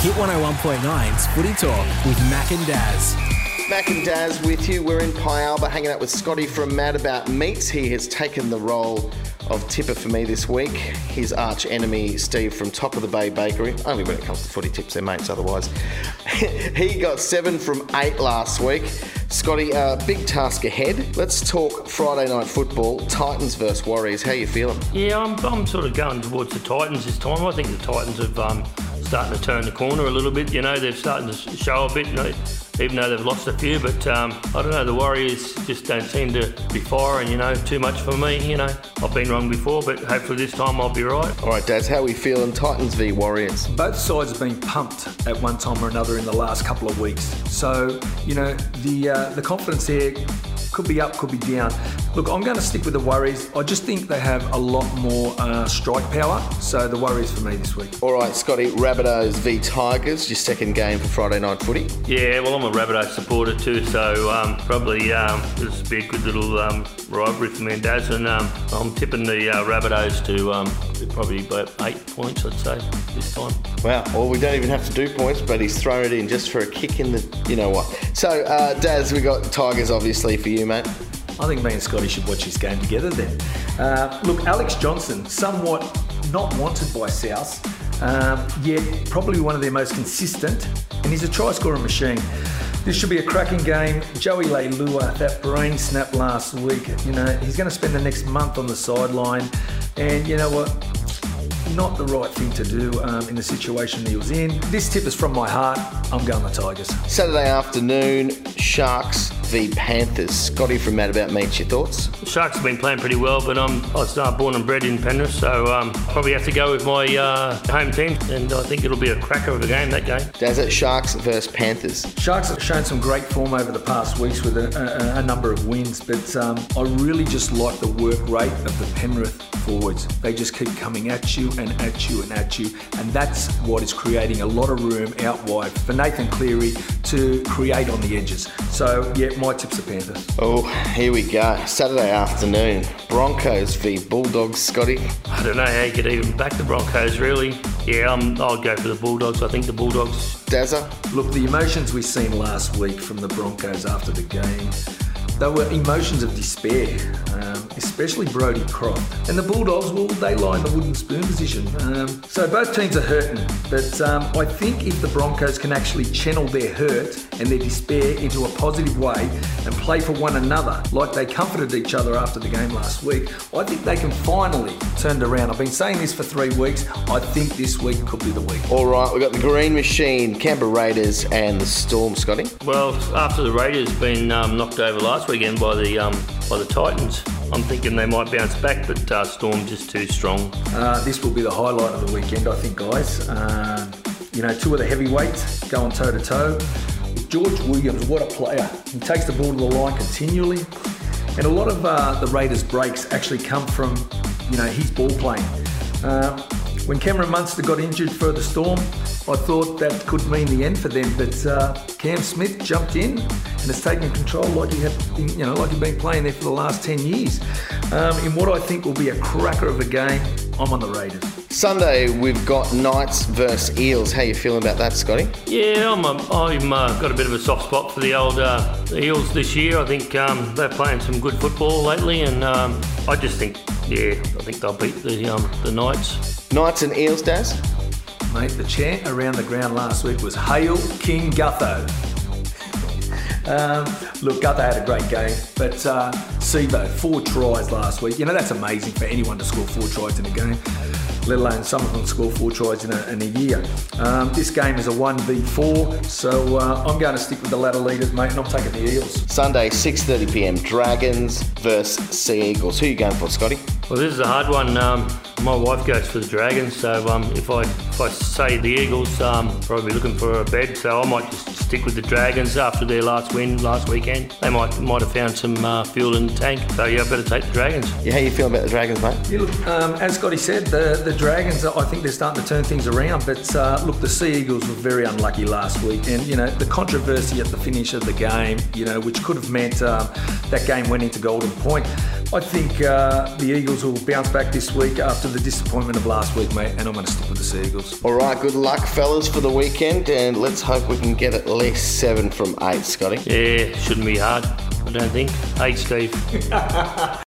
Hit 101.9's Footy Talk with Mac and Daz. Mac and Daz with you. We're in Pialba hanging out with Scotty from Mad About Meats. He has taken the role of tipper for me this week. His arch enemy, Steve from Top of the Bay Bakery, only when it comes to footy tips, they're mates otherwise. he got seven from eight last week. Scotty, uh, big task ahead. Let's talk Friday night football, Titans versus Warriors. How you feeling? Yeah, I'm, I'm sort of going towards the Titans this time. I think the Titans have um, starting to turn the corner a little bit. You know, they're starting to show a bit. You know, even though they've lost a few. But um, I don't know, the Warriors just don't seem to be firing, you know, too much for me. You know, I've been wrong before, but hopefully this time I'll be right. All right, Daz, how are we feeling? Titans v Warriors. Both sides have been pumped at one time or another in the last couple of weeks. So, you know, the, uh, the confidence there could be up, could be down. Look, I'm going to stick with the Warriors. I just think they have a lot more uh, strike power. So the Warriors for me this week. All right, Scotty, Rabbitohs v Tigers, your second game for Friday night footy. Yeah, well, I'm a Rabbitohs supporter too, so um, probably um, this will be a good little um, rivalry for me and Daz. And um, I'm tipping the uh, Rabbitohs to um, probably about eight points, I'd say, this time. Wow, well, we don't even have to do points, but he's thrown it in just for a kick in the, you know what. So, uh, Daz, we got Tigers obviously for you, mate. I think me and Scotty should watch this game together then. Uh, look, Alex Johnson, somewhat not wanted by South, um, yet probably one of their most consistent, and he's a try scoring machine. This should be a cracking game. Joey Leilua, that brain snap last week, you know, he's going to spend the next month on the sideline. And you know what? Not the right thing to do um, in the situation he was in. This tip is from my heart. I'm going the Tigers. Saturday afternoon, Sharks v Panthers. Scotty from Mad About Meats, your thoughts? Sharks have been playing pretty well, but I'm I was uh, born and bred in Penrith, so um, probably have to go with my uh, home team, and I think it'll be a cracker of a game that game. Does it Sharks versus Panthers? Sharks have shown some great form over the past weeks with a, a, a number of wins, but um, I really just like the work rate of the Penrith forwards. They just keep coming at you and at you and at you, and that's what is creating a lot of room out wide for Nathan Cleary to create on the edges. So yeah, my tips are Panthers. Oh, here we go. Saturday afternoon, Broncos v Bulldogs. Scotty. I don't know how you could even back the Broncos, really. Yeah, I'm, I'll go for the Bulldogs. I think the Bulldogs. Dazza. Look, the emotions we seen last week from the Broncos after the game they were emotions of despair, um, especially Brodie Croft. And the Bulldogs, well, they lie in the wooden spoon position. Um, so both teams are hurting, but um, I think if the Broncos can actually channel their hurt and their despair into a positive way and play for one another, like they comforted each other after the game last week, I think they can finally turn it around. I've been saying this for three weeks. I think this week could be the week. All right, we've got the Green Machine, Canberra Raiders, and the Storm, Scotty. Well, after the Raiders been um, knocked over last weekend by the um, by the Titans. I'm thinking they might bounce back, but uh, Storm just too strong. Uh, this will be the highlight of the weekend, I think, guys. Uh, you know, two of the heavyweights going toe to toe. George Williams, what a player! He takes the ball to the line continually, and a lot of uh, the Raiders' breaks actually come from you know his ball playing. Uh, when Cameron Munster got injured for the Storm, I thought that could mean the end for them, but uh, Cam Smith jumped in and has taken control like he had, you know, like he'd been playing there for the last ten years. Um, in what I think will be a cracker of a game, I'm on the Raiders. Sunday we've got Knights versus Eels. How you feeling about that, Scotty? Yeah, I'm, I'm uh, got a bit of a soft spot for the old uh, Eels this year. I think um, they're playing some good football lately, and um, I just think, yeah, I think they'll beat the um, the Knights. Knights and Eels, Daz? Mate, the chant around the ground last week was Hail King Gutho. Um, look, Gutho had a great game, but uh, Sivo, four tries last week. You know, that's amazing for anyone to score four tries in a game, let alone some of them score four tries in a, in a year. Um, this game is a 1v4, so uh, I'm going to stick with the ladder leaders, mate, and I'm taking the Eels. Sunday, 6.30pm, Dragons versus Sea Eagles. Who are you going for, Scotty? Well, this is a hard one. Um, my wife goes for the Dragons, so um, if I if I say the Eagles, um, probably looking for a bed. So I might just stick with the Dragons after their last win last weekend. They might might have found some uh, fuel in the tank. So yeah, I better take the Dragons. Yeah, how you feeling about the Dragons, mate? Yeah, look, um, as Scotty said, the, the Dragons, I think they're starting to turn things around. But uh, look, the Sea Eagles were very unlucky last week, and you know the controversy at the finish of the game, you know, which could have meant um, that game went into Golden Point. I think uh, the Eagles will bounce back this week after the disappointment of last week, mate, and I'm going to stick with the Seagulls. All right, good luck, fellas, for the weekend, and let's hope we can get at least seven from eight, Scotty. Yeah, shouldn't be hard. I don't think. Eight, Steve.